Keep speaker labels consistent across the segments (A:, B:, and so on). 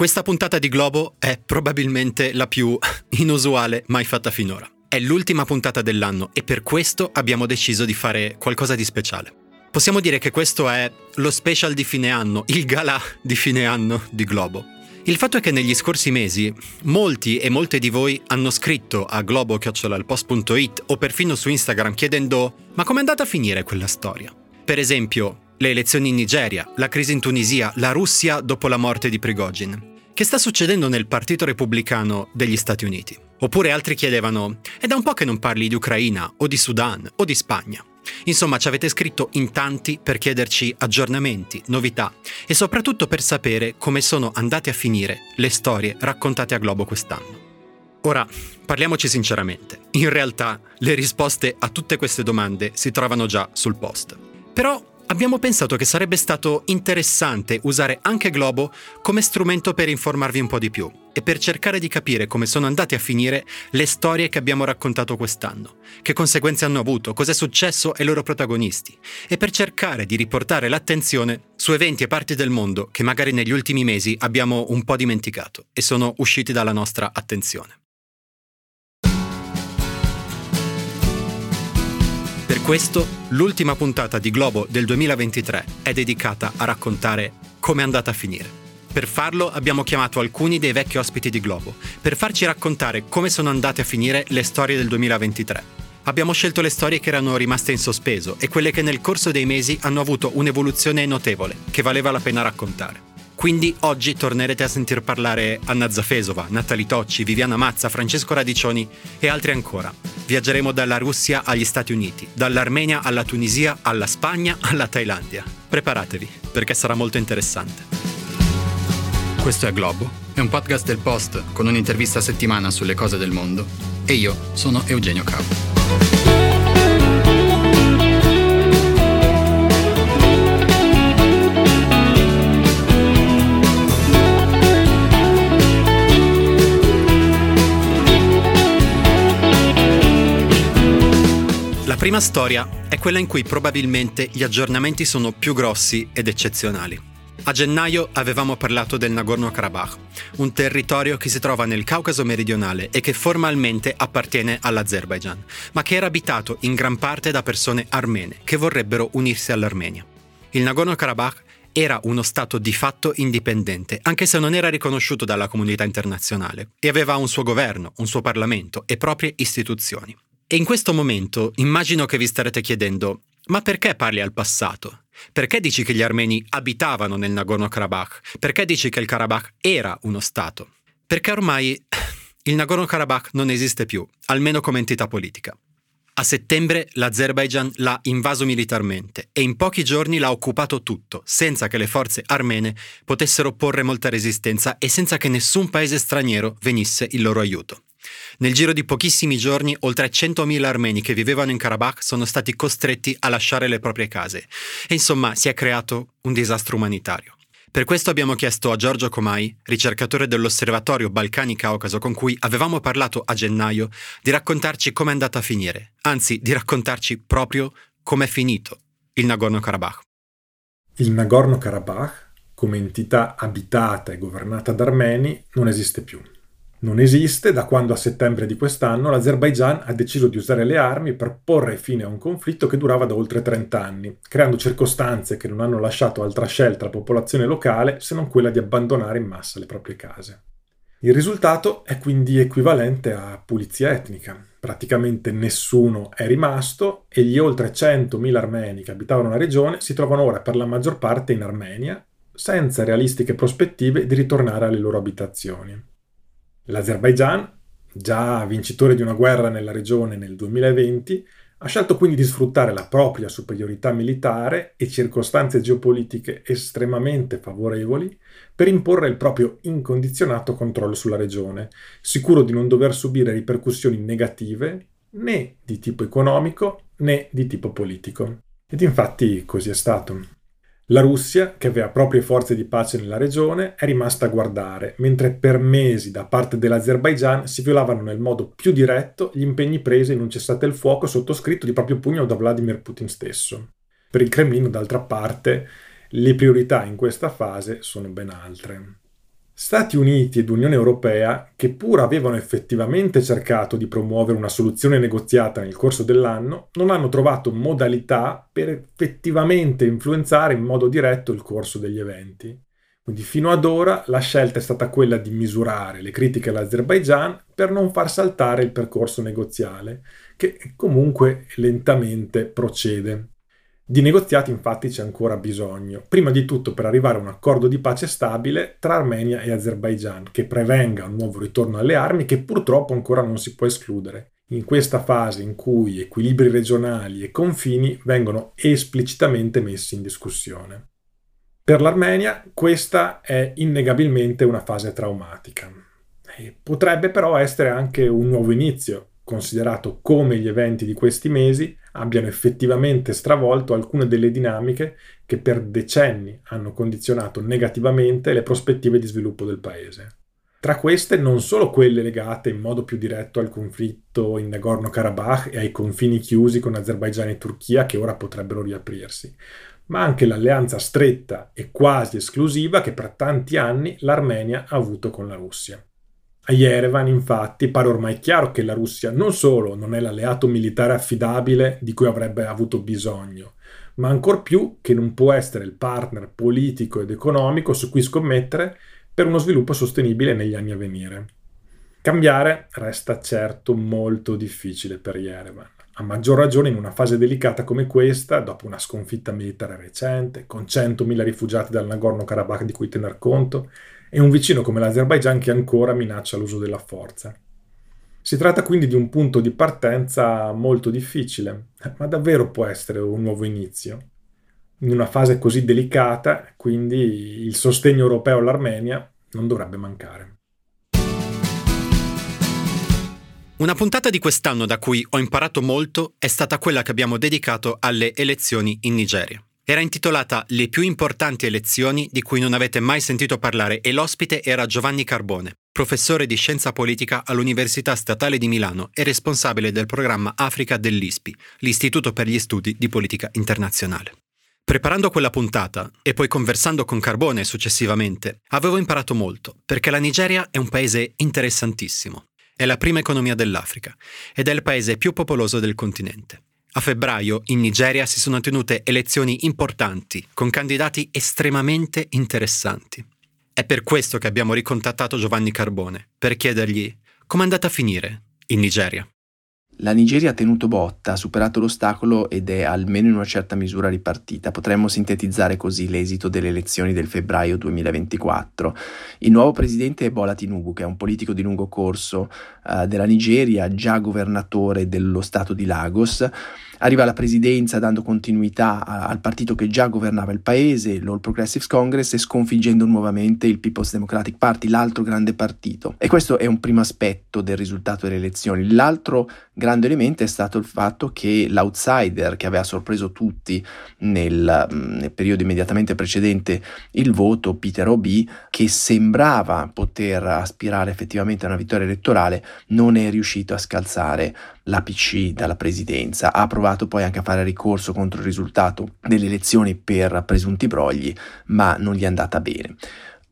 A: Questa puntata di Globo è probabilmente la più inusuale mai fatta finora. È l'ultima puntata dell'anno e per questo abbiamo deciso di fare qualcosa di speciale. Possiamo dire che questo è lo special di fine anno, il gala di fine anno di Globo. Il fatto è che negli scorsi mesi molti e molte di voi hanno scritto a globo.it o perfino su Instagram chiedendo ma com'è andata a finire quella storia? Per esempio, le elezioni in Nigeria, la crisi in Tunisia, la Russia dopo la morte di Prigogine. Che sta succedendo nel Partito Repubblicano degli Stati Uniti? Oppure altri chiedevano, è da un po' che non parli di Ucraina, o di Sudan, o di Spagna. Insomma, ci avete scritto in tanti per chiederci aggiornamenti, novità e soprattutto per sapere come sono andate a finire le storie raccontate a Globo quest'anno. Ora, parliamoci sinceramente, in realtà le risposte a tutte queste domande si trovano già sul post. Però abbiamo pensato che sarebbe stato interessante usare anche Globo come strumento per informarvi un po' di più e per cercare di capire come sono andate a finire le storie che abbiamo raccontato quest'anno, che conseguenze hanno avuto, cosa è successo ai loro protagonisti e per cercare di riportare l'attenzione su eventi e parti del mondo che magari negli ultimi mesi abbiamo un po' dimenticato e sono usciti dalla nostra attenzione. Questo, l'ultima puntata di Globo del 2023 è dedicata a raccontare come è andata a finire. Per farlo abbiamo chiamato alcuni dei vecchi ospiti di Globo, per farci raccontare come sono andate a finire le storie del 2023. Abbiamo scelto le storie che erano rimaste in sospeso e quelle che nel corso dei mesi hanno avuto un'evoluzione notevole, che valeva la pena raccontare. Quindi oggi tornerete a sentir parlare Anna Zafesova, Natali Tocci, Viviana Mazza, Francesco Radiccioni e altri ancora. Viaggeremo dalla Russia agli Stati Uniti, dall'Armenia alla Tunisia, alla Spagna, alla Thailandia. Preparatevi, perché sarà molto interessante. Questo è Globo, è un podcast del Post con un'intervista a settimana sulle cose del mondo. E io sono Eugenio Cavo. Prima storia è quella in cui probabilmente gli aggiornamenti sono più grossi ed eccezionali. A gennaio avevamo parlato del Nagorno-Karabakh, un territorio che si trova nel Caucaso meridionale e che formalmente appartiene all'Azerbaijan, ma che era abitato in gran parte da persone armene che vorrebbero unirsi all'Armenia. Il Nagorno-Karabakh era uno Stato di fatto indipendente, anche se non era riconosciuto dalla comunità internazionale, e aveva un suo governo, un suo Parlamento e proprie istituzioni. E in questo momento immagino che vi starete chiedendo, ma perché parli al passato? Perché dici che gli armeni abitavano nel Nagorno-Karabakh? Perché dici che il Karabakh era uno Stato? Perché ormai il Nagorno-Karabakh non esiste più, almeno come entità politica. A settembre l'Azerbaijan l'ha invaso militarmente e in pochi giorni l'ha occupato tutto, senza che le forze armene potessero opporre molta resistenza e senza che nessun paese straniero venisse in loro aiuto. Nel giro di pochissimi giorni, oltre 100.000 armeni che vivevano in Karabakh sono stati costretti a lasciare le proprie case. E insomma, si è creato un disastro umanitario. Per questo abbiamo chiesto a Giorgio Comai, ricercatore dell'Osservatorio Balcani-Caucaso con cui avevamo parlato a gennaio, di raccontarci com'è andata a finire, anzi di raccontarci proprio com'è finito il Nagorno-Karabakh.
B: Il Nagorno-Karabakh, come entità abitata e governata da armeni, non esiste più non esiste da quando a settembre di quest'anno l'Azerbaigian ha deciso di usare le armi per porre fine a un conflitto che durava da oltre 30 anni, creando circostanze che non hanno lasciato altra scelta alla popolazione locale se non quella di abbandonare in massa le proprie case. Il risultato è quindi equivalente a pulizia etnica. Praticamente nessuno è rimasto e gli oltre 100.000 armeni che abitavano la regione si trovano ora per la maggior parte in Armenia, senza realistiche prospettive di ritornare alle loro abitazioni. L'Azerbaigian, già vincitore di una guerra nella regione nel 2020, ha scelto quindi di sfruttare la propria superiorità militare e circostanze geopolitiche estremamente favorevoli per imporre il proprio incondizionato controllo sulla regione, sicuro di non dover subire ripercussioni negative né di tipo economico né di tipo politico. Ed infatti così è stato. La Russia, che aveva proprie forze di pace nella regione, è rimasta a guardare, mentre per mesi da parte dell'Azerbaigian si violavano nel modo più diretto gli impegni presi in un cessate il fuoco sottoscritto di proprio pugno da Vladimir Putin stesso. Per il Cremlino, d'altra parte, le priorità in questa fase sono ben altre. Stati Uniti ed Unione Europea, che pur avevano effettivamente cercato di promuovere una soluzione negoziata nel corso dell'anno, non hanno trovato modalità per effettivamente influenzare in modo diretto il corso degli eventi. Quindi fino ad ora la scelta è stata quella di misurare le critiche all'Azerbaigian per non far saltare il percorso negoziale, che comunque lentamente procede. Di negoziati infatti c'è ancora bisogno, prima di tutto per arrivare a un accordo di pace stabile tra Armenia e Azerbaigian, che prevenga un nuovo ritorno alle armi che purtroppo ancora non si può escludere. In questa fase in cui equilibri regionali e confini vengono esplicitamente messi in discussione. Per l'Armenia questa è innegabilmente una fase traumatica. Potrebbe però essere anche un nuovo inizio, considerato come gli eventi di questi mesi abbiano effettivamente stravolto alcune delle dinamiche che per decenni hanno condizionato negativamente le prospettive di sviluppo del paese. Tra queste non solo quelle legate in modo più diretto al conflitto in Nagorno-Karabakh e ai confini chiusi con Azerbaigian e Turchia che ora potrebbero riaprirsi, ma anche l'alleanza stretta e quasi esclusiva che per tanti anni l'Armenia ha avuto con la Russia. A Yerevan, infatti, pare ormai chiaro che la Russia non solo non è l'alleato militare affidabile di cui avrebbe avuto bisogno, ma ancor più che non può essere il partner politico ed economico su cui scommettere per uno sviluppo sostenibile negli anni a venire. Cambiare resta certo molto difficile per Yerevan, a maggior ragione in una fase delicata come questa, dopo una sconfitta militare recente, con 100.000 rifugiati dal Nagorno-Karabakh di cui tener conto, e un vicino come l'Azerbaigian che ancora minaccia l'uso della forza. Si tratta quindi di un punto di partenza molto difficile, ma davvero può essere un nuovo inizio. In una fase così delicata, quindi, il sostegno europeo all'Armenia non dovrebbe mancare.
A: Una puntata di quest'anno da cui ho imparato molto è stata quella che abbiamo dedicato alle elezioni in Nigeria. Era intitolata Le più importanti elezioni di cui non avete mai sentito parlare e l'ospite era Giovanni Carbone, professore di scienza politica all'Università Statale di Milano e responsabile del programma Africa dell'ISPI, l'Istituto per gli Studi di Politica Internazionale. Preparando quella puntata e poi conversando con Carbone successivamente, avevo imparato molto, perché la Nigeria è un paese interessantissimo. È la prima economia dell'Africa ed è il paese più popoloso del continente. A febbraio in Nigeria si sono tenute elezioni importanti, con candidati estremamente interessanti. È per questo che abbiamo ricontattato Giovanni Carbone, per chiedergli com'è andata a finire in Nigeria.
C: La Nigeria ha tenuto botta, ha superato l'ostacolo ed è almeno in una certa misura ripartita. Potremmo sintetizzare così l'esito delle elezioni del febbraio 2024. Il nuovo presidente è Bola Tinubu, che è un politico di lungo corso uh, della Nigeria, già governatore dello stato di Lagos arriva alla presidenza dando continuità a, al partito che già governava il paese, l'All Progressives Congress, e sconfiggendo nuovamente il People's Democratic Party, l'altro grande partito. E questo è un primo aspetto del risultato delle elezioni. L'altro grande elemento è stato il fatto che l'outsider che aveva sorpreso tutti nel, nel periodo immediatamente precedente il voto, Peter Obi, che sembrava poter aspirare effettivamente a una vittoria elettorale, non è riuscito a scalzare l'APC dalla presidenza. Ha provato poi anche a fare ricorso contro il risultato delle elezioni per presunti brogli, ma non gli è andata bene.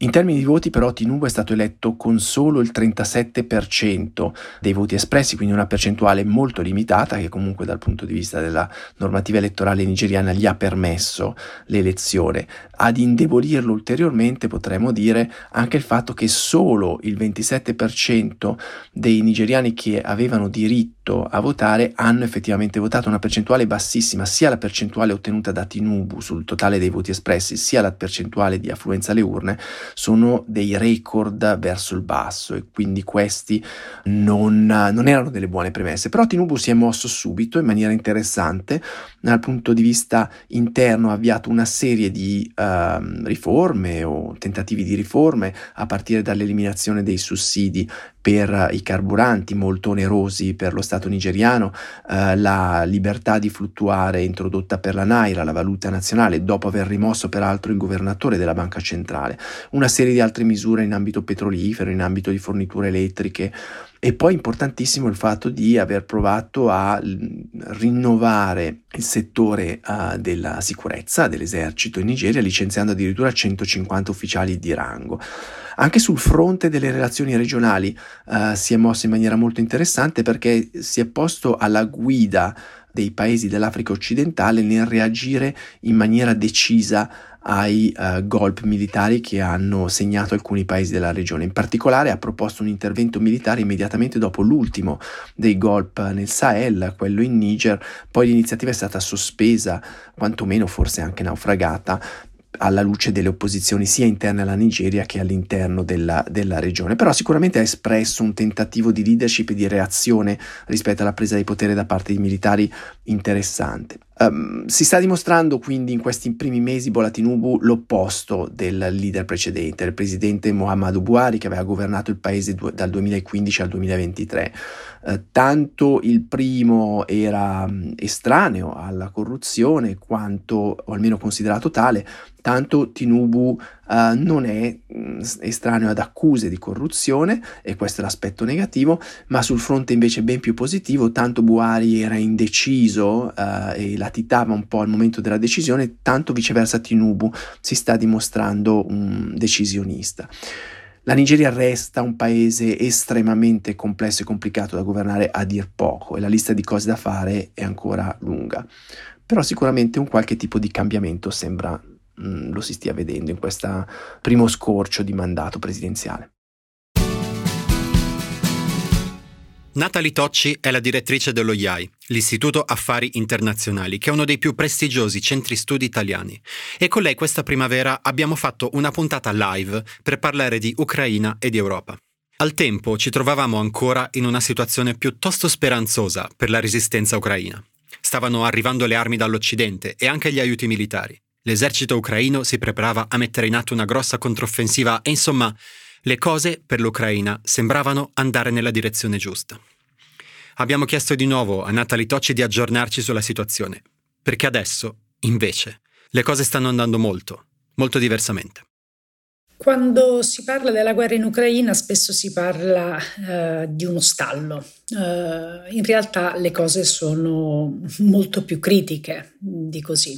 C: In termini di voti però Tinubu è stato eletto con solo il 37% dei voti espressi, quindi una percentuale molto limitata che comunque dal punto di vista della normativa elettorale nigeriana gli ha permesso l'elezione. Ad indebolirlo ulteriormente potremmo dire anche il fatto che solo il 27% dei nigeriani che avevano diritto a votare hanno effettivamente votato, una percentuale bassissima, sia la percentuale ottenuta da Tinubu sul totale dei voti espressi, sia la percentuale di affluenza alle urne sono dei record verso il basso e quindi questi non, non erano delle buone premesse. Però Tinubu si è mosso subito in maniera interessante, dal punto di vista interno ha avviato una serie di uh, riforme o tentativi di riforme a partire dall'eliminazione dei sussidi per i carburanti molto onerosi per lo Stato nigeriano, eh, la libertà di fluttuare introdotta per la Naira, la valuta nazionale, dopo aver rimosso peraltro il governatore della banca centrale, una serie di altre misure in ambito petrolifero, in ambito di forniture elettriche, e poi importantissimo il fatto di aver provato a rinnovare il settore uh, della sicurezza dell'esercito in Nigeria, licenziando addirittura 150 ufficiali di rango. Anche sul fronte delle relazioni regionali uh, si è mosso in maniera molto interessante perché si è posto alla guida dei paesi dell'Africa occidentale nel reagire in maniera decisa ai uh, golpe militari che hanno segnato alcuni paesi della regione. In particolare ha proposto un intervento militare immediatamente dopo l'ultimo dei golpe nel Sahel, quello in Niger, poi l'iniziativa è stata sospesa, quantomeno forse anche naufragata, alla luce delle opposizioni sia interne alla Nigeria che all'interno della, della, regione, però sicuramente ha espresso un tentativo di leadership e di reazione rispetto alla presa di potere da parte dei militari interessante. Um, si sta dimostrando quindi in questi primi mesi Bola Tinubu l'opposto del leader precedente, il presidente Muhammadu Buhari che aveva governato il paese du- dal 2015 al 2023. Uh, tanto il primo era um, estraneo alla corruzione quanto, o almeno considerato tale, tanto Tinubu uh, non è mh, mm, estraneo ad accuse di corruzione e questo è l'aspetto negativo, ma sul fronte invece ben più positivo, tanto Buhari era indeciso uh, e la latitava un po' al momento della decisione, tanto viceversa Tinubu si sta dimostrando un decisionista. La Nigeria resta un paese estremamente complesso e complicato da governare a dir poco e la lista di cose da fare è ancora lunga. Però sicuramente un qualche tipo di cambiamento sembra mm, lo si stia vedendo in questo primo scorcio di mandato presidenziale.
A: Natalie Tocci è la direttrice dello IAI, l'Istituto Affari Internazionali, che è uno dei più prestigiosi centri studi italiani. E con lei questa primavera abbiamo fatto una puntata live per parlare di Ucraina e di Europa. Al tempo ci trovavamo ancora in una situazione piuttosto speranzosa per la resistenza ucraina. Stavano arrivando le armi dall'Occidente e anche gli aiuti militari. L'esercito ucraino si preparava a mettere in atto una grossa controffensiva e insomma le cose per l'Ucraina sembravano andare nella direzione giusta. Abbiamo chiesto di nuovo a Natalie Tocci di aggiornarci sulla situazione, perché adesso, invece, le cose stanno andando molto, molto diversamente.
D: Quando si parla della guerra in Ucraina spesso si parla eh, di uno stallo. Eh, in realtà le cose sono molto più critiche di così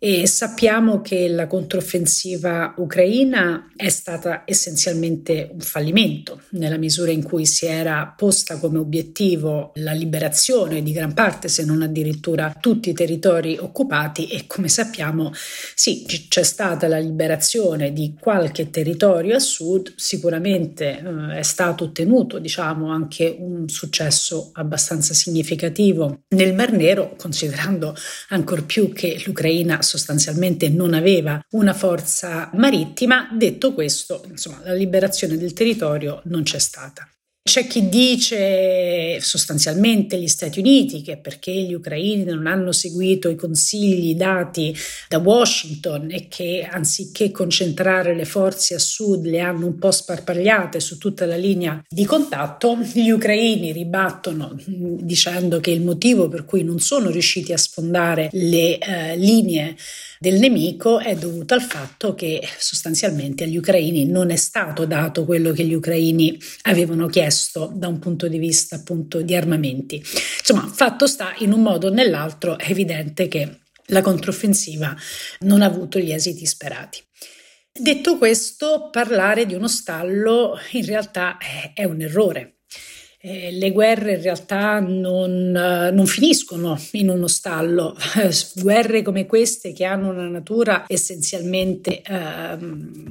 D: e sappiamo che la controffensiva ucraina è stata essenzialmente un fallimento nella misura in cui si era posta come obiettivo la liberazione di gran parte, se non addirittura tutti i territori occupati. E come sappiamo sì, c'è stata la liberazione di qualche territorio a sud, sicuramente eh, è stato ottenuto diciamo anche un successo abbastanza significativo nel Mar Nero, considerando ancor più che l'Ucraina sostanzialmente non aveva una forza marittima. Detto questo, insomma, la liberazione del territorio non c'è stata. C'è chi dice sostanzialmente gli Stati Uniti che perché gli ucraini non hanno seguito i consigli dati da Washington e che anziché concentrare le forze a sud le hanno un po' sparpagliate su tutta la linea di contatto, gli ucraini ribattono dicendo che il motivo per cui non sono riusciti a sfondare le eh, linee del nemico è dovuto al fatto che sostanzialmente agli ucraini non è stato dato quello che gli ucraini avevano chiesto da un punto di vista appunto di armamenti. Insomma, fatto sta in un modo o nell'altro è evidente che la controffensiva non ha avuto gli esiti sperati. Detto questo, parlare di uno stallo in realtà è un errore eh, le guerre in realtà non, uh, non, finiscono in uno stallo, guerre come queste che hanno una natura essenzialmente uh,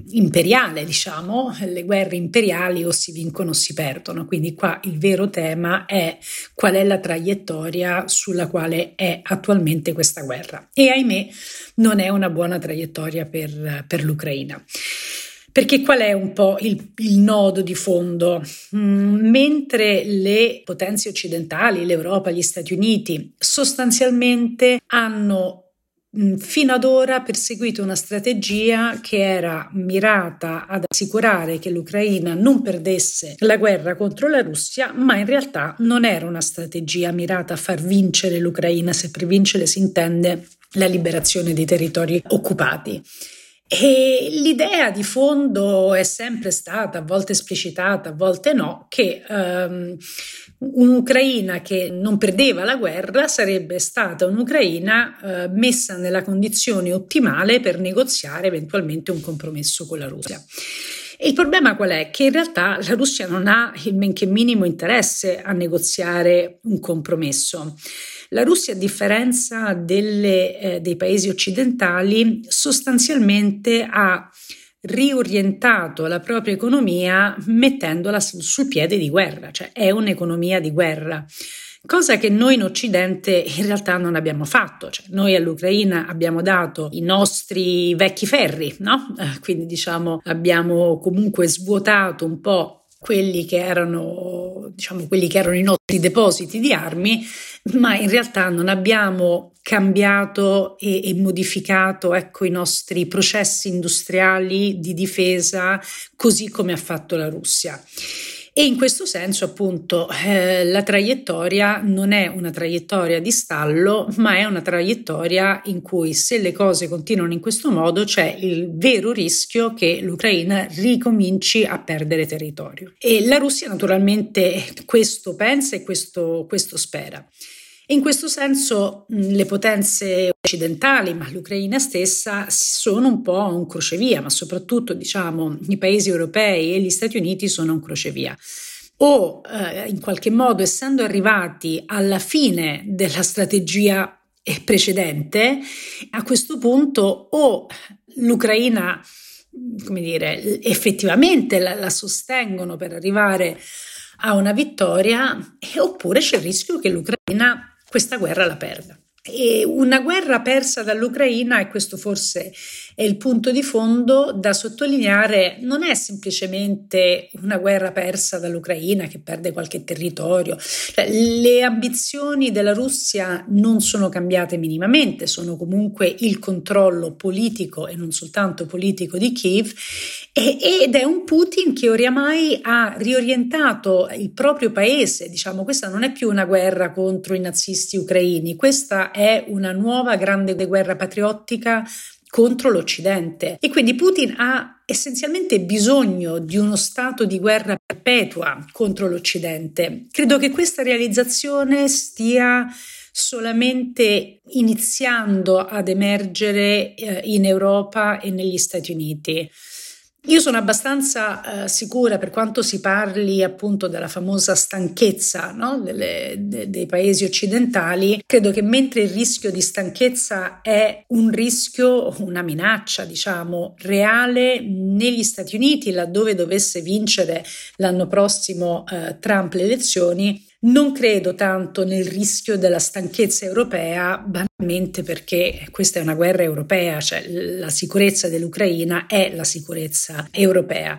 D: imperiale, diciamo, le guerre imperiali o si vincono o si perdono, quindi qua il vero tema è qual è la traiettoria sulla quale è attualmente questa guerra. E ahimè non è una buona traiettoria per, per l'Ucraina. Perché qual è un po' il, il nodo di fondo? Mm, mentre le potenze occidentali, l'Europa, gli Stati Uniti, sostanzialmente hanno mm, fino ad ora perseguito una strategia che era mirata ad assicurare che l'Ucraina non perdesse la guerra contro la Russia, ma in realtà non era una strategia mirata a far vincere l'Ucraina, se per vincere si intende la liberazione dei territori occupati. E l'idea di fondo è sempre stata, a volte esplicitata, a volte no, che um, un'Ucraina che non perdeva la guerra sarebbe stata un'Ucraina uh, messa nella condizione ottimale per negoziare eventualmente un compromesso con la Russia. E il problema qual è? Che in realtà la Russia non ha il men che minimo interesse a negoziare un compromesso. La Russia, a differenza delle, eh, dei paesi occidentali, sostanzialmente ha riorientato la propria economia mettendola sul piede di guerra, cioè è un'economia di guerra cosa che noi in Occidente in realtà non abbiamo fatto. Cioè, noi all'Ucraina abbiamo dato i nostri vecchi ferri, no? Eh, quindi diciamo abbiamo comunque svuotato un po' quelli che erano, diciamo, quelli che erano i nostri depositi di armi, ma in realtà non abbiamo cambiato e, e modificato ecco, i nostri processi industriali di difesa così come ha fatto la Russia. E in questo senso, appunto, eh, la traiettoria non è una traiettoria di stallo, ma è una traiettoria in cui se le cose continuano in questo modo c'è il vero rischio che l'Ucraina ricominci a perdere territorio. E la Russia naturalmente questo pensa e questo, questo spera. In questo senso le potenze occidentali, ma l'Ucraina stessa, sono un po' un crocevia, ma soprattutto diciamo i paesi europei e gli Stati Uniti sono un crocevia. O eh, in qualche modo, essendo arrivati alla fine della strategia precedente, a questo punto o l'Ucraina, come dire, effettivamente la, la sostengono per arrivare a una vittoria, oppure c'è il rischio che l'Ucraina questa guerra la perda. E una guerra persa dall'Ucraina, e questo forse è il punto di fondo da sottolineare, non è semplicemente una guerra persa dall'Ucraina che perde qualche territorio. Cioè, le ambizioni della Russia non sono cambiate minimamente, sono comunque il controllo politico e non soltanto politico di Kiev ed è un Putin che oramai ha riorientato il proprio paese, diciamo questa non è più una guerra contro i nazisti ucraini, questa è una nuova grande guerra patriottica contro l'Occidente e quindi Putin ha essenzialmente bisogno di uno stato di guerra perpetua contro l'Occidente. Credo che questa realizzazione stia solamente iniziando ad emergere eh, in Europa e negli Stati Uniti. Io sono abbastanza eh, sicura, per quanto si parli appunto della famosa stanchezza no? Delle, de, dei paesi occidentali, credo che mentre il rischio di stanchezza è un rischio, una minaccia, diciamo, reale negli Stati Uniti, laddove dovesse vincere l'anno prossimo eh, Trump le elezioni, non credo tanto nel rischio della stanchezza europea, banalmente perché questa è una guerra europea, cioè la sicurezza dell'Ucraina è la sicurezza europea.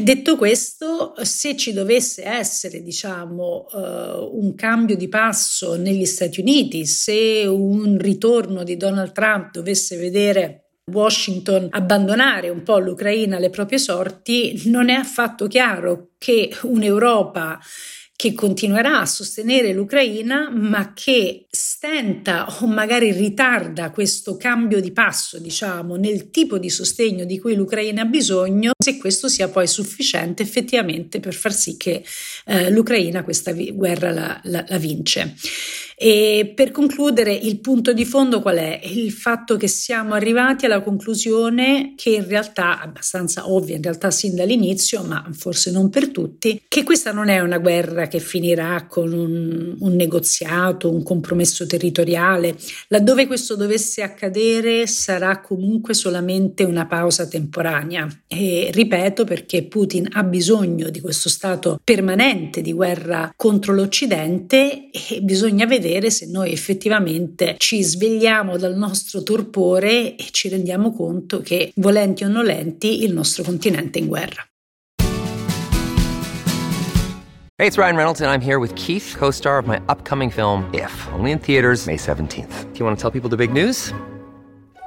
D: Detto questo, se ci dovesse essere, diciamo, uh, un cambio di passo negli Stati Uniti, se un ritorno di Donald Trump dovesse vedere Washington abbandonare un po' l'Ucraina alle proprie sorti, non è affatto chiaro che un'Europa che continuerà a sostenere l'Ucraina, ma che stenta o magari ritarda questo cambio di passo, diciamo, nel tipo di sostegno di cui l'Ucraina ha bisogno, se questo sia poi sufficiente effettivamente per far sì che eh, l'Ucraina questa vi- guerra la, la, la vince. E per concludere, il punto di fondo qual è? Il fatto che siamo arrivati alla conclusione che in realtà, abbastanza ovvia, in realtà sin dall'inizio, ma forse non per tutti, che questa non è una guerra che finirà con un, un negoziato, un compromesso territoriale. Laddove questo dovesse accadere sarà comunque solamente una pausa temporanea. E ripeto perché Putin ha bisogno di questo stato permanente di guerra contro l'Occidente e bisogna vedere vedere se noi effettivamente ci svegliamo dal nostro torpore e ci rendiamo conto che, volenti o nolenti, il nostro continente è in guerra.
E: Hey, it's Ryan Reynolds, and I'm here with Keith, co star of my upcoming film, If, only in theaters, May 17th. Do you want to tell people the big news?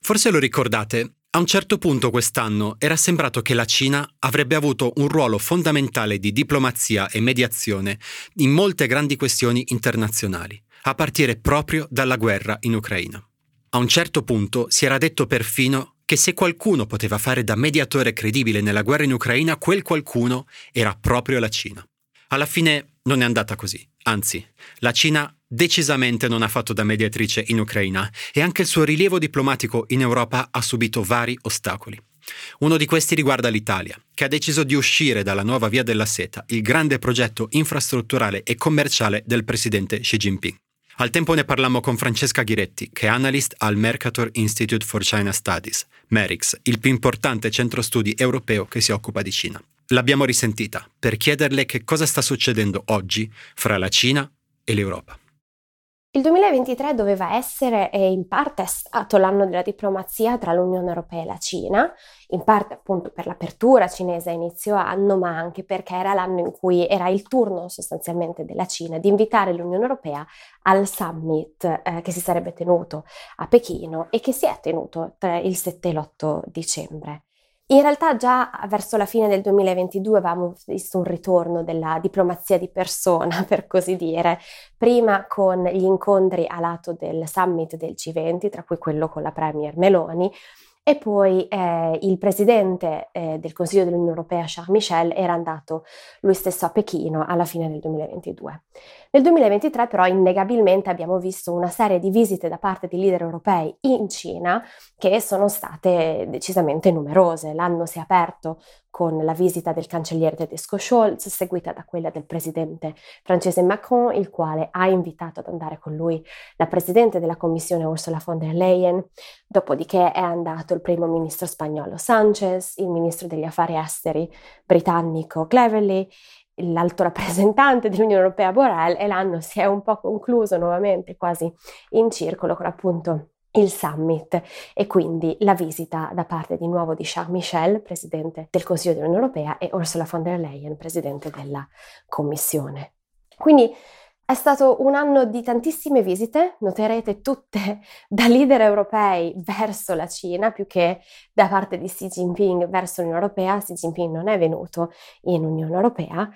A: Forse lo ricordate, A un certo punto quest'anno era sembrato che la Cina avrebbe avuto un ruolo fondamentale di diplomazia e mediazione in molte grandi questioni internazionali, a partire proprio dalla guerra in Ucraina. A un certo punto si era detto perfino che se qualcuno poteva fare da mediatore credibile nella guerra in Ucraina, quel qualcuno era proprio la Cina. Alla fine non è andata così, anzi, la Cina decisamente non ha fatto da mediatrice in Ucraina e anche il suo rilievo diplomatico in Europa ha subito vari ostacoli. Uno di questi riguarda l'Italia, che ha deciso di uscire dalla nuova Via della Seta, il grande progetto infrastrutturale e commerciale del presidente Xi Jinping. Al tempo ne parlammo con Francesca Ghiretti, che è analyst al Mercator Institute for China Studies, MERIX, il più importante centro studi europeo che si occupa di Cina. L'abbiamo risentita per chiederle che cosa sta succedendo oggi fra la Cina e l'Europa.
F: Il 2023 doveva essere e in parte è stato l'anno della diplomazia tra l'Unione Europea e la Cina, in parte appunto per l'apertura cinese a inizio anno, ma anche perché era l'anno in cui era il turno sostanzialmente della Cina di invitare l'Unione Europea al summit eh, che si sarebbe tenuto a Pechino e che si è tenuto tra il 7 e l'8 dicembre. In realtà già verso la fine del 2022 avevamo visto un ritorno della diplomazia di persona, per così dire, prima con gli incontri a lato del summit del G20, tra cui quello con la Premier Meloni, e poi eh, il presidente eh, del Consiglio dell'Unione Europea, Charles Michel, era andato lui stesso a Pechino alla fine del 2022. Nel 2023 però innegabilmente abbiamo visto una serie di visite da parte di leader europei in Cina che sono state decisamente numerose. L'anno si è aperto con la visita del cancelliere tedesco Scholz, seguita da quella del presidente francese Macron, il quale ha invitato ad andare con lui la presidente della commissione Ursula von der Leyen, dopodiché è andato il primo ministro spagnolo Sanchez, il ministro degli affari esteri britannico Cleverly, l'alto rappresentante dell'Unione Europea Borrell e l'anno si è un po' concluso nuovamente quasi in circolo con appunto il summit e quindi la visita da parte di nuovo di Charles Michel, presidente del Consiglio dell'Unione Europea, e Ursula von der Leyen, presidente della Commissione. Quindi è stato un anno di tantissime visite, noterete tutte da leader europei verso la Cina più che da parte di Xi Jinping verso l'Unione Europea. Xi Jinping non è venuto in Unione Europea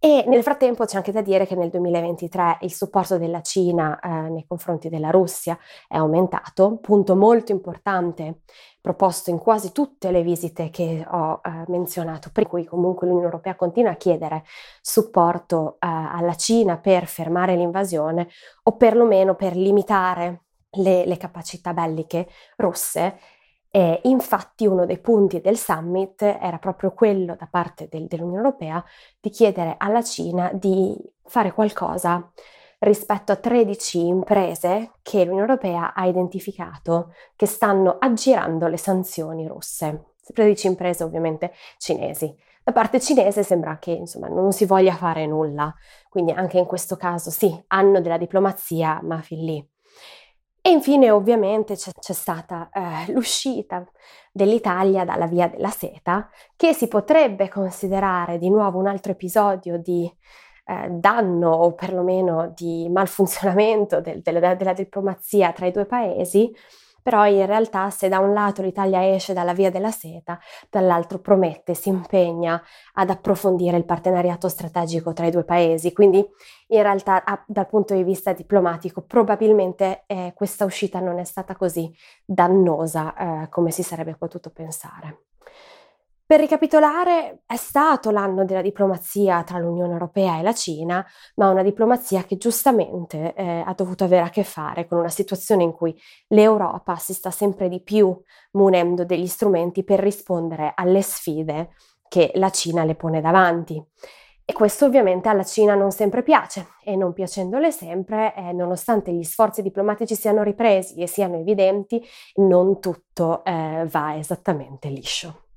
F: e nel frattempo c'è anche da dire che nel 2023 il supporto della Cina eh, nei confronti della Russia è aumentato, punto molto importante proposto in quasi tutte le visite che ho eh, menzionato, per cui comunque l'Unione Europea continua a chiedere supporto eh, alla Cina per fermare l'invasione o perlomeno per limitare le, le capacità belliche russe e infatti uno dei punti del summit era proprio quello da parte del, dell'Unione Europea di chiedere alla Cina di fare qualcosa rispetto a 13 imprese che l'Unione Europea ha identificato che stanno aggirando le sanzioni russe. 13 imprese ovviamente cinesi. Da parte cinese sembra che insomma, non si voglia fare nulla, quindi anche in questo caso sì, hanno della diplomazia, ma fin lì. E infine ovviamente c'è, c'è stata eh, l'uscita dell'Italia dalla via della seta, che si potrebbe considerare di nuovo un altro episodio di eh, danno o perlomeno di malfunzionamento del, della, della diplomazia tra i due paesi, però in realtà se da un lato l'Italia esce dalla via della seta, dall'altro promette, si impegna ad approfondire il partenariato strategico tra i due paesi, quindi in realtà dal punto di vista diplomatico probabilmente eh, questa uscita non è stata così dannosa eh, come si sarebbe potuto pensare. Per ricapitolare, è stato l'anno della diplomazia tra l'Unione Europea e la Cina, ma una diplomazia che giustamente eh, ha dovuto avere a che fare con una situazione in cui l'Europa si sta sempre di più munendo degli strumenti per rispondere alle sfide che la Cina le pone davanti. E questo ovviamente alla Cina non sempre piace e non piacendole sempre, eh, nonostante gli sforzi diplomatici siano ripresi e siano evidenti, non tutto eh, va esattamente liscio.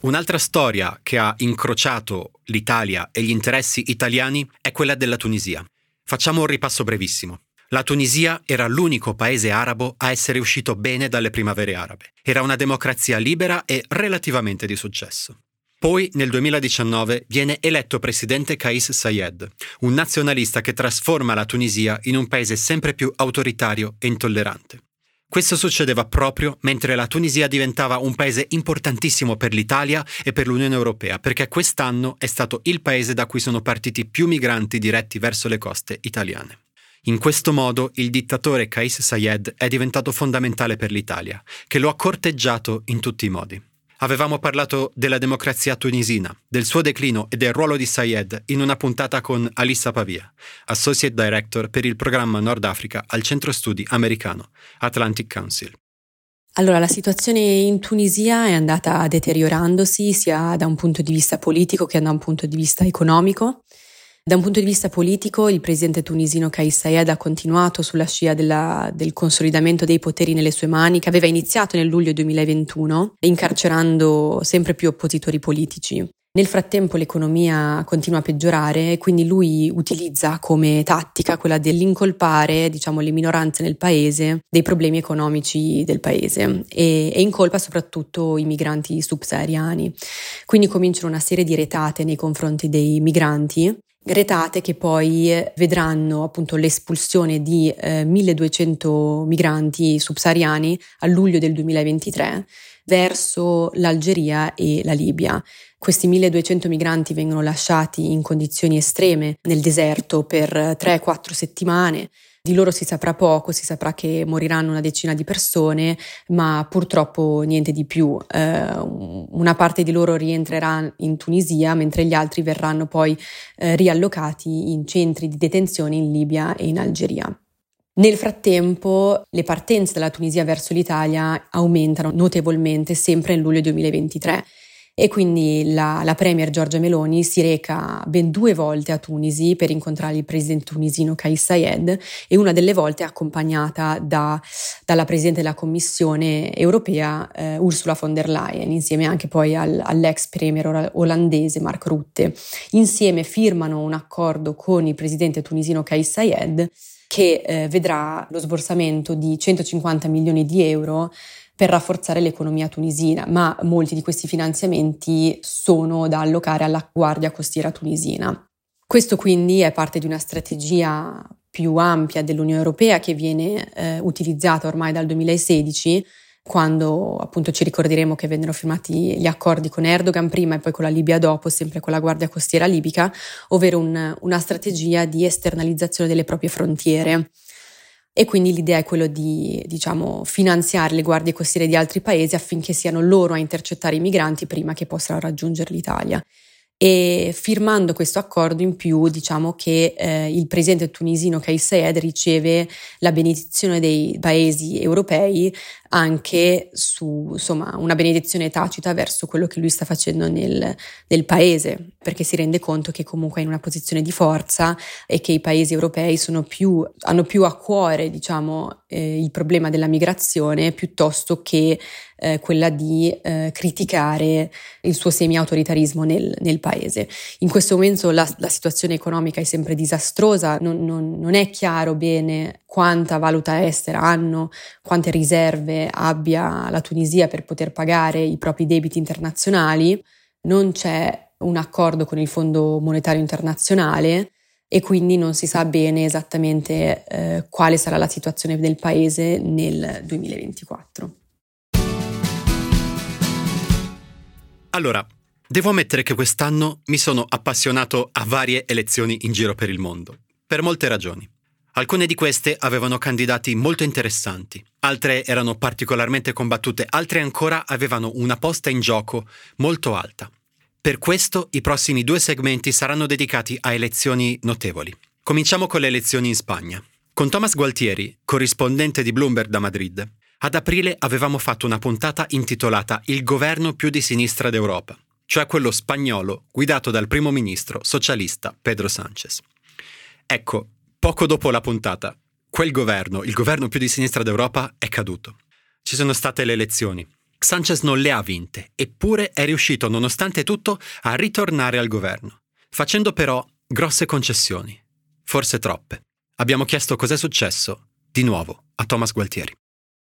A: Un'altra storia che ha incrociato l'Italia e gli interessi italiani è quella della Tunisia. Facciamo un ripasso brevissimo. La Tunisia era l'unico paese arabo a essere uscito bene dalle primavere arabe. Era una democrazia libera e relativamente di successo. Poi, nel 2019, viene eletto presidente Kais Sayed, un nazionalista che trasforma la Tunisia in un paese sempre più autoritario e intollerante. Questo succedeva proprio mentre la Tunisia diventava un paese importantissimo per l'Italia e per l'Unione Europea, perché quest'anno è stato il paese da cui sono partiti più migranti diretti verso le coste italiane. In questo modo il dittatore Kais Sayed è diventato fondamentale per l'Italia, che lo ha corteggiato in tutti i modi. Avevamo parlato della democrazia tunisina, del suo declino e del ruolo di Sayed in una puntata con Alissa Pavia, Associate Director per il programma Nord Africa al centro studi americano Atlantic Council.
G: Allora, la situazione in Tunisia è andata deteriorandosi sia da un punto di vista politico che da un punto di vista economico. Da un punto di vista politico, il presidente tunisino Kais Sayed ha continuato sulla scia della, del consolidamento dei poteri nelle sue mani, che aveva iniziato nel luglio 2021, incarcerando sempre più oppositori politici. Nel frattempo l'economia continua a peggiorare e quindi lui utilizza come tattica quella dell'incolpare diciamo, le minoranze nel paese dei problemi economici del paese e, e incolpa soprattutto i migranti subsahariani. Quindi cominciano una serie di retate nei confronti dei migranti retate che poi vedranno appunto l'espulsione di eh, 1200 migranti subsahariani a luglio del 2023 verso l'Algeria e la Libia. Questi 1200 migranti vengono lasciati in condizioni estreme nel deserto per 3-4 settimane di loro si saprà poco, si saprà che moriranno una decina di persone, ma purtroppo niente di più. Eh, una parte di loro rientrerà in Tunisia, mentre gli altri verranno poi eh, riallocati in centri di detenzione in Libia e in Algeria. Nel frattempo le partenze dalla Tunisia verso l'Italia aumentano notevolmente sempre nel luglio 2023 e quindi la, la, Premier Giorgia Meloni si reca ben due volte a Tunisi per incontrare il presidente tunisino Kais Sayed e una delle volte è accompagnata da, dalla presidente della Commissione europea eh, Ursula von der Leyen insieme anche poi al, all'ex premier olandese Mark Rutte. Insieme firmano un accordo con il presidente tunisino Kais Sayed che eh, vedrà lo sborsamento di 150 milioni di euro per rafforzare l'economia tunisina, ma molti di questi finanziamenti sono da allocare alla Guardia Costiera tunisina. Questo quindi è parte di una strategia più ampia dell'Unione Europea che viene eh, utilizzata ormai dal 2016 quando appunto ci ricorderemo che vennero firmati gli accordi con Erdogan prima e poi con la Libia dopo, sempre con la Guardia Costiera libica, ovvero un, una strategia di esternalizzazione delle proprie frontiere e quindi l'idea è quella di diciamo, finanziare le guardie costiere di altri paesi affinché siano loro a intercettare i migranti prima che possano raggiungere l'Italia. E firmando questo accordo in più diciamo che eh, il presidente tunisino Kais Saied riceve la benedizione dei paesi europei anche su insomma una benedizione tacita verso quello che lui sta facendo nel, nel paese perché si rende conto che comunque è in una posizione di forza e che i paesi europei più, hanno più a cuore diciamo eh, il problema della migrazione piuttosto che eh, quella di eh, criticare il suo semi-autoritarismo nel, nel, paese. In questo momento la, la, situazione economica è sempre disastrosa, non, non, non è chiaro bene quanta valuta estera hanno, quante riserve abbia la Tunisia per poter pagare i propri debiti internazionali, non c'è un accordo con il Fondo Monetario Internazionale e quindi non si sa bene esattamente eh, quale sarà la situazione del paese nel 2024.
A: Allora, devo ammettere che quest'anno mi sono appassionato a varie elezioni in giro per il mondo, per molte ragioni. Alcune di queste avevano candidati molto interessanti, altre erano particolarmente combattute, altre ancora avevano una posta in gioco molto alta. Per questo i prossimi due segmenti saranno dedicati a elezioni notevoli. Cominciamo con le elezioni in Spagna. Con Thomas Gualtieri, corrispondente di Bloomberg da Madrid, ad aprile avevamo fatto una puntata intitolata Il governo più di sinistra d'Europa, cioè quello spagnolo guidato dal primo ministro socialista Pedro Sánchez. Ecco, poco dopo la puntata, quel governo, il governo più di sinistra d'Europa, è caduto. Ci sono state le elezioni. Sanchez non le ha vinte, eppure è riuscito, nonostante tutto, a ritornare al governo, facendo però grosse concessioni, forse troppe. Abbiamo chiesto cos'è successo, di nuovo, a Thomas Gualtieri.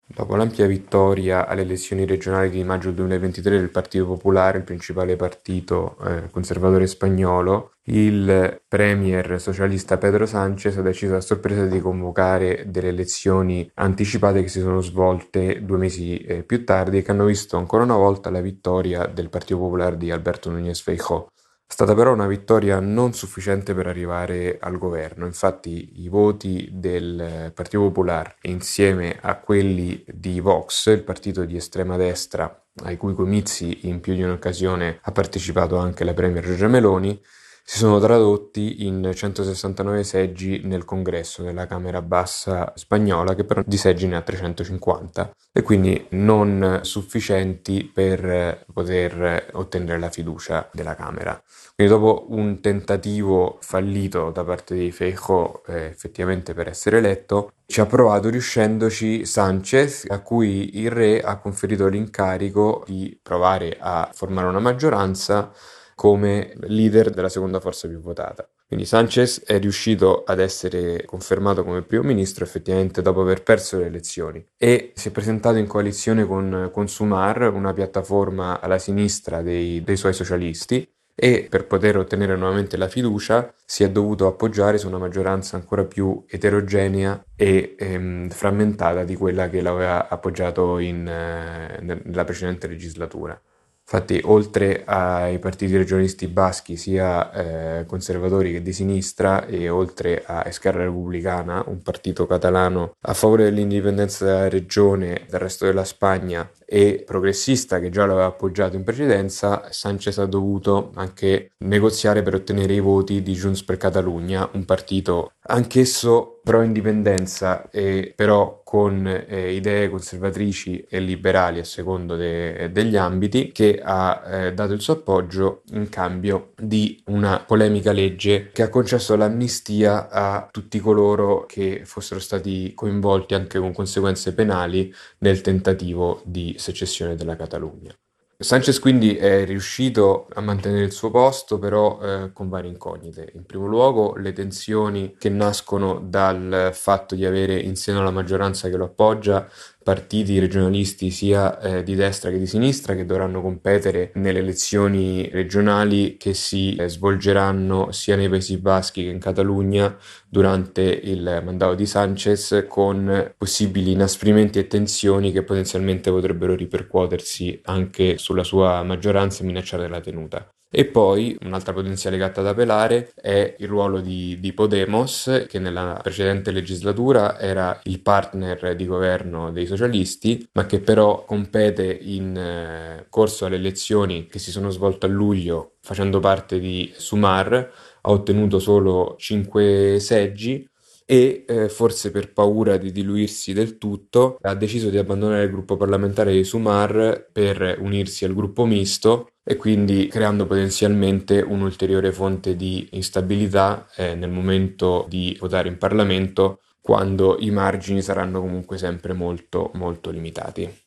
H: Dopo l'ampia vittoria alle elezioni regionali di maggio 2023 del Partito Popolare, il principale partito eh, conservatore spagnolo, il premier socialista Pedro Sánchez ha deciso a sorpresa di convocare delle elezioni anticipate che si sono svolte due mesi eh, più tardi e che hanno visto ancora una volta la vittoria del Partito Popolare di Alberto Núñez Feijóo. Stata però una vittoria non sufficiente per arrivare al governo, infatti i voti del Partito Popolare insieme a quelli di Vox, il partito di estrema destra ai cui comizi in più di un'occasione ha partecipato anche la Premier Giorgia Meloni, si sono tradotti in 169 seggi nel congresso della Camera Bassa spagnola, che però di seggi ne ha 350 e quindi non sufficienti per poter ottenere la fiducia della Camera. Quindi dopo un tentativo fallito da parte di Feijo eh, effettivamente per essere eletto, ci ha provato riuscendoci Sanchez, a cui il re ha conferito l'incarico di provare a formare una maggioranza come leader della seconda forza più votata. Quindi Sanchez è riuscito ad essere confermato come primo ministro effettivamente dopo aver perso le elezioni e si è presentato in coalizione con, con Sumar, una piattaforma alla sinistra dei, dei suoi socialisti, e per poter ottenere nuovamente la fiducia si è dovuto appoggiare su una maggioranza ancora più eterogenea e ehm, frammentata di quella che l'aveva appoggiato in, eh, nella precedente legislatura. Infatti, oltre ai partiti regionalisti baschi, sia eh, conservatori che di sinistra, e oltre a Esquerra Republicana, un partito catalano a favore dell'indipendenza della regione dal resto della Spagna e progressista che già l'aveva appoggiato in precedenza, Sanchez ha dovuto anche negoziare per ottenere i voti di Junts per Catalunya, un partito anch'esso pro indipendenza e però con eh, idee conservatrici e liberali a secondo de- degli ambiti che ha eh, dato il suo appoggio in cambio di una polemica legge che ha concesso l'amnistia a tutti coloro che fossero stati coinvolti anche con conseguenze penali nel tentativo di secessione della Catalogna. Sanchez quindi è riuscito a mantenere il suo posto, però eh, con varie incognite. In primo luogo le tensioni che nascono dal fatto di avere in seno la maggioranza che lo appoggia partiti regionalisti sia eh, di destra che di sinistra che dovranno competere nelle elezioni regionali che si eh, svolgeranno sia nei Paesi Baschi che in Catalogna durante il mandato di Sanchez con possibili inasprimenti e tensioni che potenzialmente potrebbero ripercuotersi anche sulla sua maggioranza e minacciare la tenuta. E poi un'altra potenziale gatta da pelare è il ruolo di, di, Podemos, che nella precedente legislatura era il partner di governo dei socialisti, ma che però compete in eh, corso alle elezioni che si sono svolte a luglio facendo parte di Sumar, ha ottenuto solo 5 seggi e eh, forse per paura di diluirsi del tutto ha deciso di abbandonare il gruppo parlamentare di Sumar per unirsi al gruppo misto e quindi creando potenzialmente un'ulteriore fonte di instabilità eh, nel momento di votare in Parlamento quando i margini saranno comunque sempre molto molto limitati.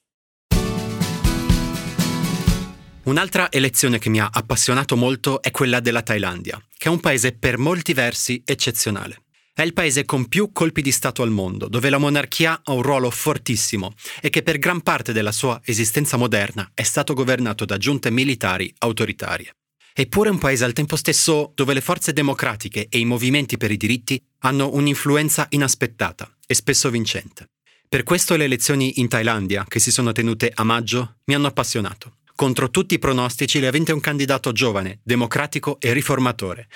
A: Un'altra elezione che mi ha appassionato molto è quella della Thailandia, che è un paese per molti versi eccezionale. È il paese con più colpi di Stato al mondo, dove la monarchia ha un ruolo fortissimo e che per gran parte della sua esistenza moderna è stato governato da giunte militari autoritarie. Eppure è un paese al tempo stesso dove le forze democratiche e i movimenti per i diritti hanno un'influenza inaspettata e spesso vincente. Per questo le elezioni in Thailandia, che si sono tenute a maggio, mi hanno appassionato. Contro tutti i pronostici le ha un candidato giovane, democratico e riformatore,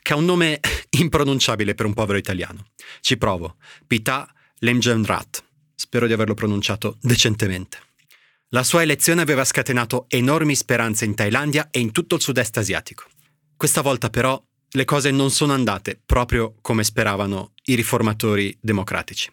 A: che ha un nome impronunciabile per un povero italiano. Ci provo. Pita Lemjenrat. Spero di averlo pronunciato decentemente. La sua elezione aveva scatenato enormi speranze in Thailandia e in tutto il sud-est asiatico. Questa volta però le cose non sono andate proprio come speravano i riformatori democratici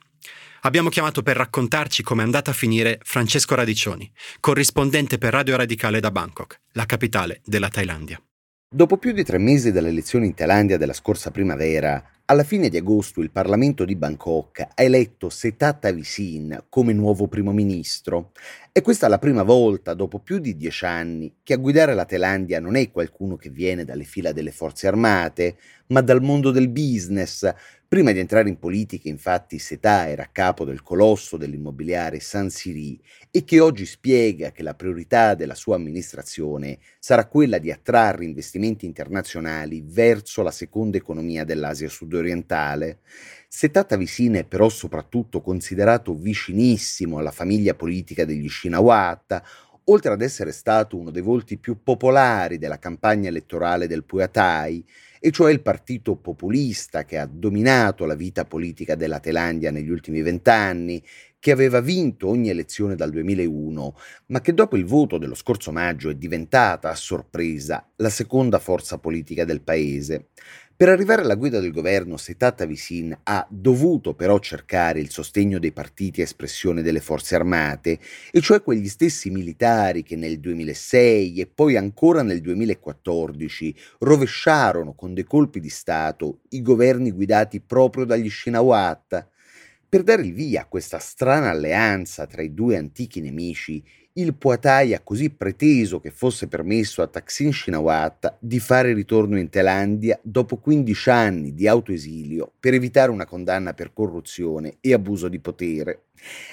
A: abbiamo chiamato per raccontarci come è andata a finire Francesco Radiccioni, corrispondente per Radio Radicale da Bangkok, la capitale della Thailandia.
I: Dopo più di tre mesi dalle elezioni in Thailandia della scorsa primavera, alla fine di agosto il Parlamento di Bangkok ha eletto Setatta Visin come nuovo primo ministro. E questa è la prima volta, dopo più di dieci anni, che a guidare la Thailandia non è qualcuno che viene dalle fila delle forze armate, ma dal mondo del business. Prima di entrare in politica, infatti, Setà era capo del colosso dell'immobiliare San Siri e che oggi spiega che la priorità della sua amministrazione sarà quella di attrarre investimenti internazionali verso la seconda economia dell'Asia sudorientale. Setata Vicine è però soprattutto considerato vicinissimo alla famiglia politica degli Shinawatra, oltre ad essere stato uno dei volti più popolari della campagna elettorale del Puatai, e cioè il partito populista che ha dominato la vita politica della Thailandia negli ultimi vent'anni, che aveva vinto ogni elezione dal 2001, ma che dopo il voto dello scorso maggio è diventata, a sorpresa, la seconda forza politica del paese. Per arrivare alla guida del governo, Setata Visin ha dovuto però cercare il sostegno dei partiti a espressione delle forze armate, e cioè quegli stessi militari che nel 2006 e poi ancora nel 2014 rovesciarono con dei colpi di Stato i governi guidati proprio dagli Shinawat. Per dare il via a questa strana alleanza tra i due antichi nemici, il Poitai ha così preteso che fosse permesso a Taksin Shinawatra di fare ritorno in Thailandia dopo 15 anni di autoesilio per evitare una condanna per corruzione e abuso di potere.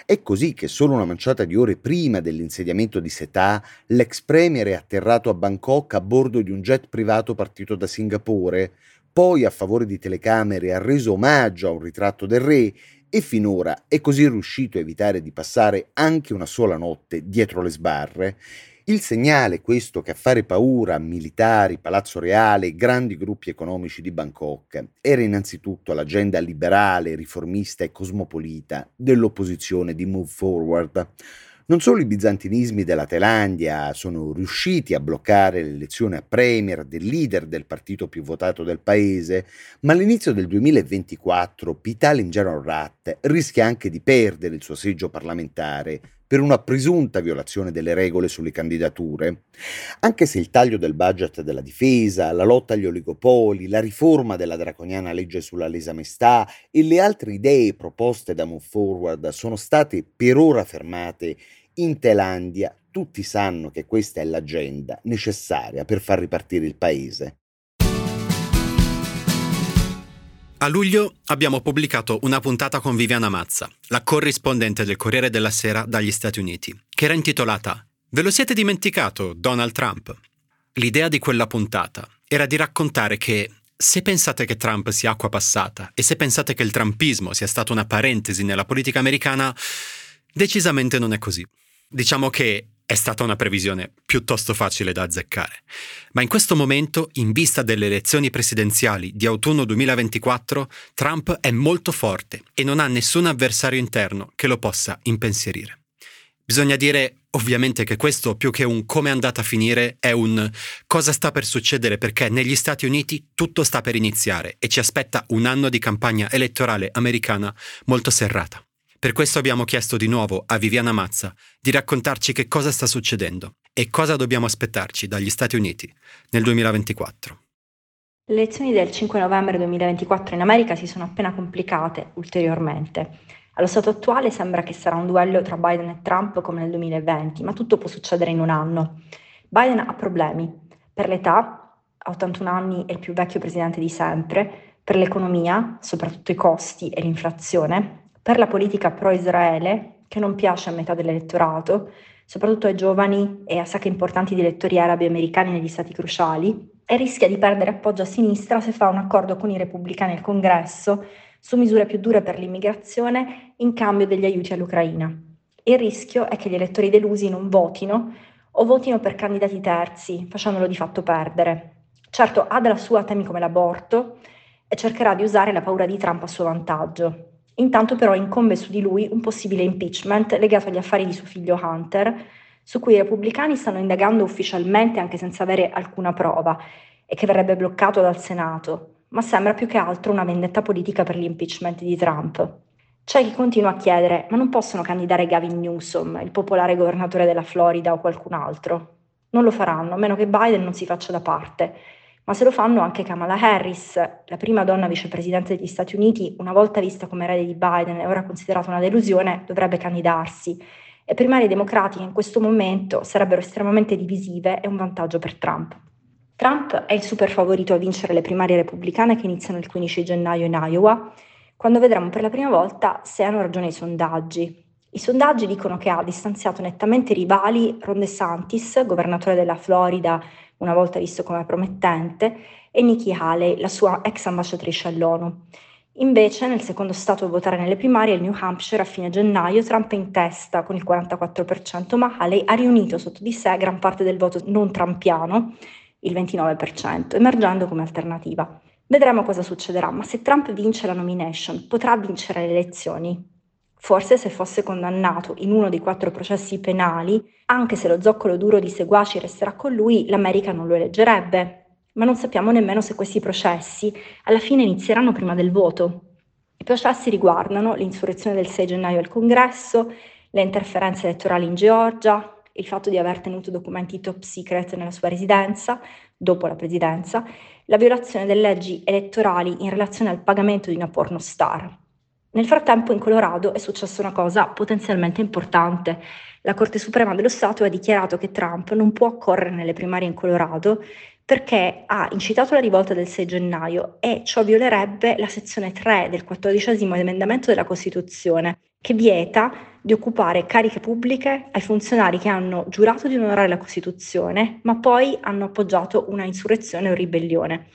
I: È così che solo una manciata di ore prima dell'insediamento di Setà, l'ex premier è atterrato a Bangkok a bordo di un jet privato partito da Singapore, poi a favore di telecamere ha reso omaggio a un ritratto del re e finora è così riuscito a evitare di passare anche una sola notte dietro le sbarre. Il segnale questo che a fare paura a militari, Palazzo Reale e grandi gruppi economici di Bangkok era innanzitutto l'agenda liberale, riformista e cosmopolita dell'opposizione di Move Forward. Non solo i bizantinismi della Thailandia sono riusciti a bloccare l'elezione a premier del leader del partito più votato del paese, ma all'inizio del 2024 Pitalin Rat rischia anche di perdere il suo seggio parlamentare per una presunta violazione delle regole sulle candidature. Anche se il taglio del budget della difesa, la lotta agli oligopoli, la riforma della draconiana legge sulla lesa maestà e le altre idee proposte da Move Forward sono state per ora fermate, in Thailandia tutti sanno che questa è l'agenda necessaria per far ripartire il paese.
A: A luglio abbiamo pubblicato una puntata con Viviana Mazza, la corrispondente del Corriere della Sera dagli Stati Uniti, che era intitolata Ve lo siete dimenticato, Donald Trump? L'idea di quella puntata era di raccontare che se pensate che Trump sia acqua passata e se pensate che il trumpismo sia stata una parentesi nella politica americana, decisamente non è così. Diciamo che è stata una previsione piuttosto facile da azzeccare. Ma in questo momento, in vista delle elezioni presidenziali di autunno 2024, Trump è molto forte e non ha nessun avversario interno che lo possa impensierire. Bisogna dire ovviamente che questo più che un come è andata a finire è un cosa sta per succedere perché negli Stati Uniti tutto sta per iniziare e ci aspetta un anno di campagna elettorale americana molto serrata. Per questo abbiamo chiesto di nuovo a Viviana Mazza di raccontarci che cosa sta succedendo e cosa dobbiamo aspettarci dagli Stati Uniti nel 2024.
J: Le elezioni del 5 novembre 2024 in America si sono appena complicate ulteriormente. Allo stato attuale sembra che sarà un duello tra Biden e Trump come nel 2020, ma tutto può succedere in un anno. Biden ha problemi. Per l'età, a 81 anni è il più vecchio presidente di sempre, per l'economia, soprattutto i costi e l'inflazione, per la politica pro-Israele, che non piace a metà dell'elettorato, soprattutto ai giovani e a sacche importanti di elettori arabi americani negli stati cruciali, e rischia di perdere appoggio a sinistra se fa un accordo con i repubblicani al congresso su misure più dure per l'immigrazione in cambio degli aiuti all'Ucraina. Il rischio è che gli elettori delusi non votino o votino per candidati terzi, facendolo di fatto perdere. Certo, ha dalla sua temi come l'aborto e cercherà di usare la paura di Trump a suo vantaggio. Intanto però incombe su di lui un possibile impeachment legato agli affari di suo figlio Hunter, su cui i repubblicani stanno indagando ufficialmente anche senza avere alcuna prova e che verrebbe bloccato dal Senato, ma sembra più che altro una vendetta politica per l'impeachment di Trump. C'è chi continua a chiedere, ma non possono candidare Gavin Newsom, il popolare governatore della Florida o qualcun altro? Non lo faranno, a meno che Biden non si faccia da parte ma se lo fanno anche Kamala Harris, la prima donna vicepresidente degli Stati Uniti, una volta vista come erede di Biden e ora considerata una delusione, dovrebbe candidarsi e primarie democratiche in questo momento sarebbero estremamente divisive è un vantaggio per Trump. Trump è il super favorito a vincere le primarie repubblicane che iniziano il 15 gennaio in Iowa, quando vedremo per la prima volta se hanno ragione i sondaggi. I sondaggi dicono che ha distanziato nettamente i rivali Ron DeSantis, governatore della Florida, una volta visto come promettente, e Nikki Haley, la sua ex ambasciatrice all'ONU. Invece, nel secondo stato a votare nelle primarie, il New Hampshire, a fine gennaio, Trump è in testa con il 44%, ma Haley ha riunito sotto di sé gran parte del voto non trampiano, il 29%, emergendo come alternativa. Vedremo cosa succederà, ma se Trump vince la nomination, potrà vincere le elezioni? Forse se fosse condannato in uno dei quattro processi penali, anche se lo zoccolo duro di seguaci resterà con lui, l'America non lo eleggerebbe, ma non sappiamo nemmeno se questi processi alla fine inizieranno prima del voto. I processi riguardano l'insurrezione del 6 gennaio al Congresso, le interferenze elettorali in Georgia, il fatto di aver tenuto documenti top secret nella sua residenza dopo la presidenza, la violazione delle leggi elettorali in relazione al pagamento di una pornostar. Nel frattempo in Colorado è successa una cosa potenzialmente importante. La Corte Suprema dello Stato ha dichiarato che Trump non può correre nelle primarie in Colorado perché ha incitato la rivolta del 6 gennaio e ciò violerebbe la sezione 3 del 14 emendamento della Costituzione, che vieta di occupare cariche pubbliche ai funzionari che hanno giurato di onorare la Costituzione, ma poi hanno appoggiato una insurrezione o ribellione.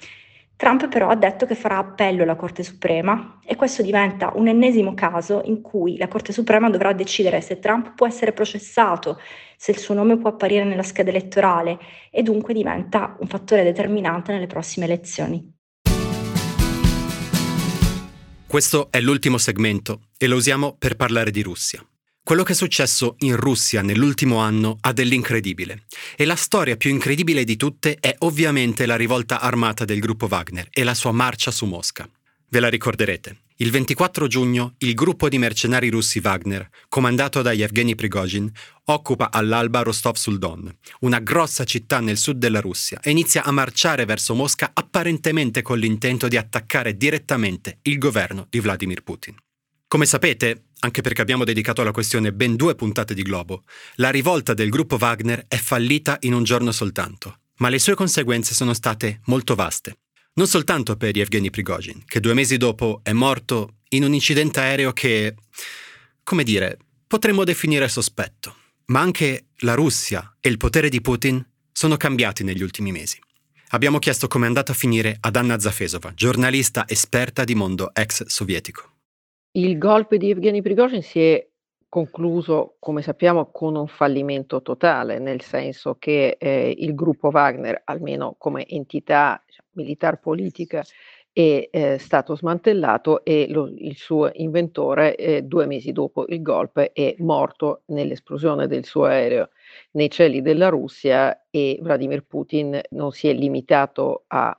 J: Trump però ha detto che farà appello alla Corte Suprema e questo diventa un ennesimo caso in cui la Corte Suprema dovrà decidere se Trump può essere processato, se il suo nome può apparire nella scheda elettorale e dunque diventa un fattore determinante nelle prossime elezioni.
A: Questo è l'ultimo segmento e lo usiamo per parlare di Russia. Quello che è successo in Russia nell'ultimo anno ha dell'incredibile. E la storia più incredibile di tutte è ovviamente la rivolta armata del gruppo Wagner e la sua marcia su Mosca. Ve la ricorderete. Il 24 giugno il gruppo di mercenari russi Wagner, comandato da Yevgeny Prigozhin, occupa all'alba Rostov sul Don, una grossa città nel sud della Russia, e inizia a marciare verso Mosca apparentemente con l'intento di attaccare direttamente il governo di Vladimir Putin. Come sapete, anche perché abbiamo dedicato alla questione ben due puntate di Globo, la rivolta del gruppo Wagner è fallita in un giorno soltanto, ma le sue conseguenze sono state molto vaste. Non soltanto per Yevgeny Prigozhin, che due mesi dopo è morto in un incidente aereo che, come dire, potremmo definire sospetto, ma anche la Russia e il potere di Putin sono cambiati negli ultimi mesi. Abbiamo chiesto come è andata a finire ad Anna Zafesova, giornalista esperta di mondo ex sovietico.
K: Il golpe di Evgeny Prigozhin si è concluso, come sappiamo, con un fallimento totale, nel senso che eh, il gruppo Wagner, almeno come entità diciamo, militar politica, è eh, stato smantellato e lo, il suo inventore, eh, due mesi dopo il golpe, è morto nell'esplosione del suo aereo nei cieli della Russia e Vladimir Putin non si è limitato a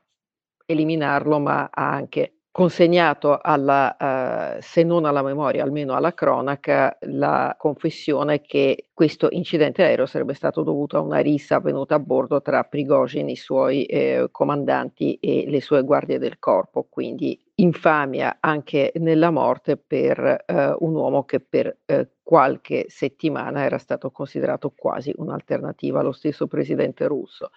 K: eliminarlo, ma ha anche consegnato alla, uh, se non alla memoria, almeno alla cronaca, la confessione che questo incidente aereo sarebbe stato dovuto a una rissa avvenuta a bordo tra Prigozhin, i suoi eh, comandanti e le sue guardie del corpo, quindi infamia anche nella morte per uh, un uomo che per uh, qualche settimana era stato considerato quasi un'alternativa allo stesso presidente russo.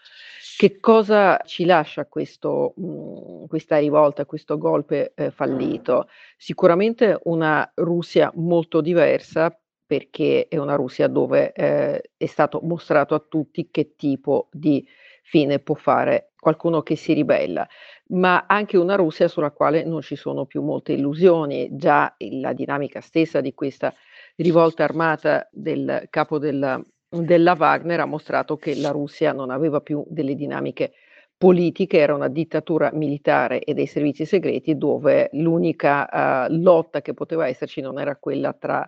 K: Che cosa ci lascia questo, mh, mhmm, questa rivolta, questo golpe eh, fallito? Sicuramente una Russia molto diversa perché è una Russia dove eh, è stato mostrato a tutti che tipo di fine può fare qualcuno che si ribella, ma anche una Russia sulla quale non ci sono più molte illusioni. Già la dinamica stessa di questa rivolta armata del capo della della Wagner ha mostrato che la Russia non aveva più delle dinamiche politiche, era una dittatura militare e dei servizi segreti dove l'unica uh, lotta che poteva esserci non era quella tra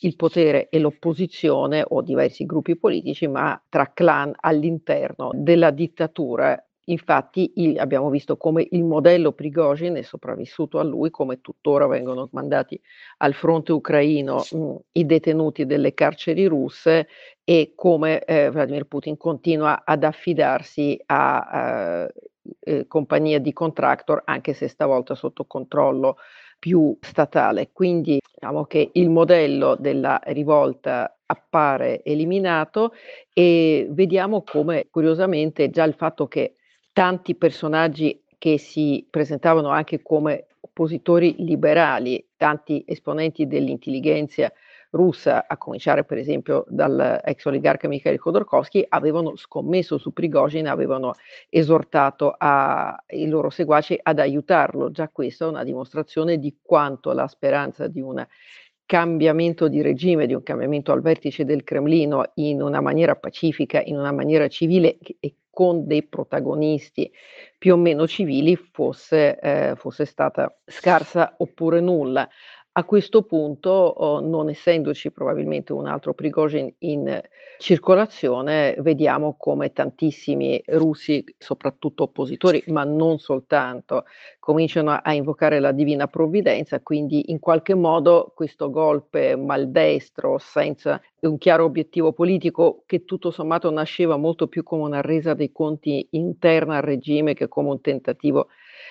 K: il potere e l'opposizione o diversi gruppi politici, ma tra clan all'interno della dittatura Infatti il, abbiamo visto come il modello Prigozhin è sopravvissuto a lui, come tuttora vengono mandati al fronte ucraino mh, i detenuti delle carceri russe e come eh, Vladimir Putin continua ad affidarsi a eh, eh, compagnie di contractor, anche se stavolta sotto controllo più statale. Quindi diciamo che il modello della rivolta appare eliminato e vediamo come curiosamente già il fatto che tanti personaggi che si presentavano anche come oppositori liberali, tanti esponenti dell'intelligenza russa, a cominciare per esempio dall'ex oligarca Mikhail Khodorkovsky, avevano scommesso su Prigozhin, avevano esortato a, i loro seguaci ad aiutarlo. Già questa è una dimostrazione di quanto la speranza di un cambiamento di regime, di un cambiamento al vertice del Cremlino in una maniera pacifica, in una maniera civile e con dei protagonisti più o meno civili fosse, eh, fosse stata scarsa oppure nulla. A questo punto, oh, non essendoci probabilmente un altro Prigozhin in circolazione, vediamo come tantissimi russi, soprattutto oppositori, ma non soltanto, cominciano a invocare la divina provvidenza, quindi in qualche modo questo golpe maldestro, senza un chiaro obiettivo politico, che tutto sommato nasceva molto più come una resa dei conti interna al regime che come un tentativo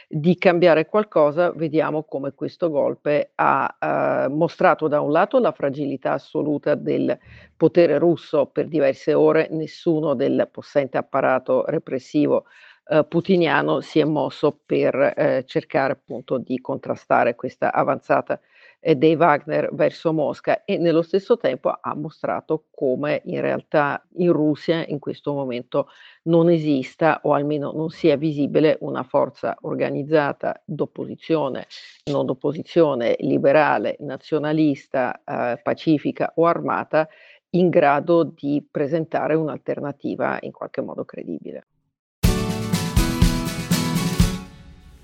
K: di cambiare qualcosa, vediamo come questo golpe ha eh, mostrato da un lato la fragilità assoluta del potere russo per diverse ore, nessuno del possente apparato repressivo eh, putiniano si è mosso per eh, cercare appunto di contrastare questa avanzata eh, dei Wagner verso Mosca e nello stesso tempo ha mostrato come in realtà in Russia in questo momento non esista o almeno non sia visibile una forza organizzata d'opposizione, non d'opposizione liberale, nazionalista, eh, pacifica o armata in grado di presentare un'alternativa in qualche modo credibile.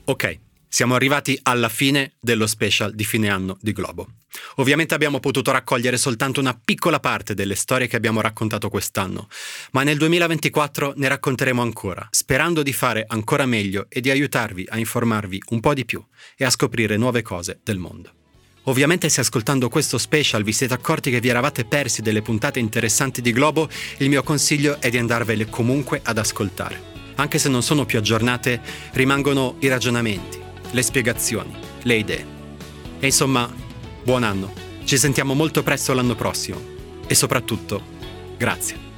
A: Ok, siamo arrivati alla fine dello special di fine anno di Globo. Ovviamente abbiamo potuto raccogliere soltanto una piccola parte delle storie che abbiamo raccontato quest'anno, ma nel 2024 ne racconteremo ancora, sperando di fare ancora meglio e di aiutarvi a informarvi un po' di più e a scoprire nuove cose del mondo. Ovviamente se ascoltando questo special vi siete accorti che vi eravate persi delle puntate interessanti di Globo, il mio consiglio è di andarvele comunque ad ascoltare. Anche se non sono più aggiornate, rimangono i ragionamenti, le spiegazioni, le idee. E insomma, buon anno. Ci sentiamo molto presto l'anno prossimo. E soprattutto, grazie.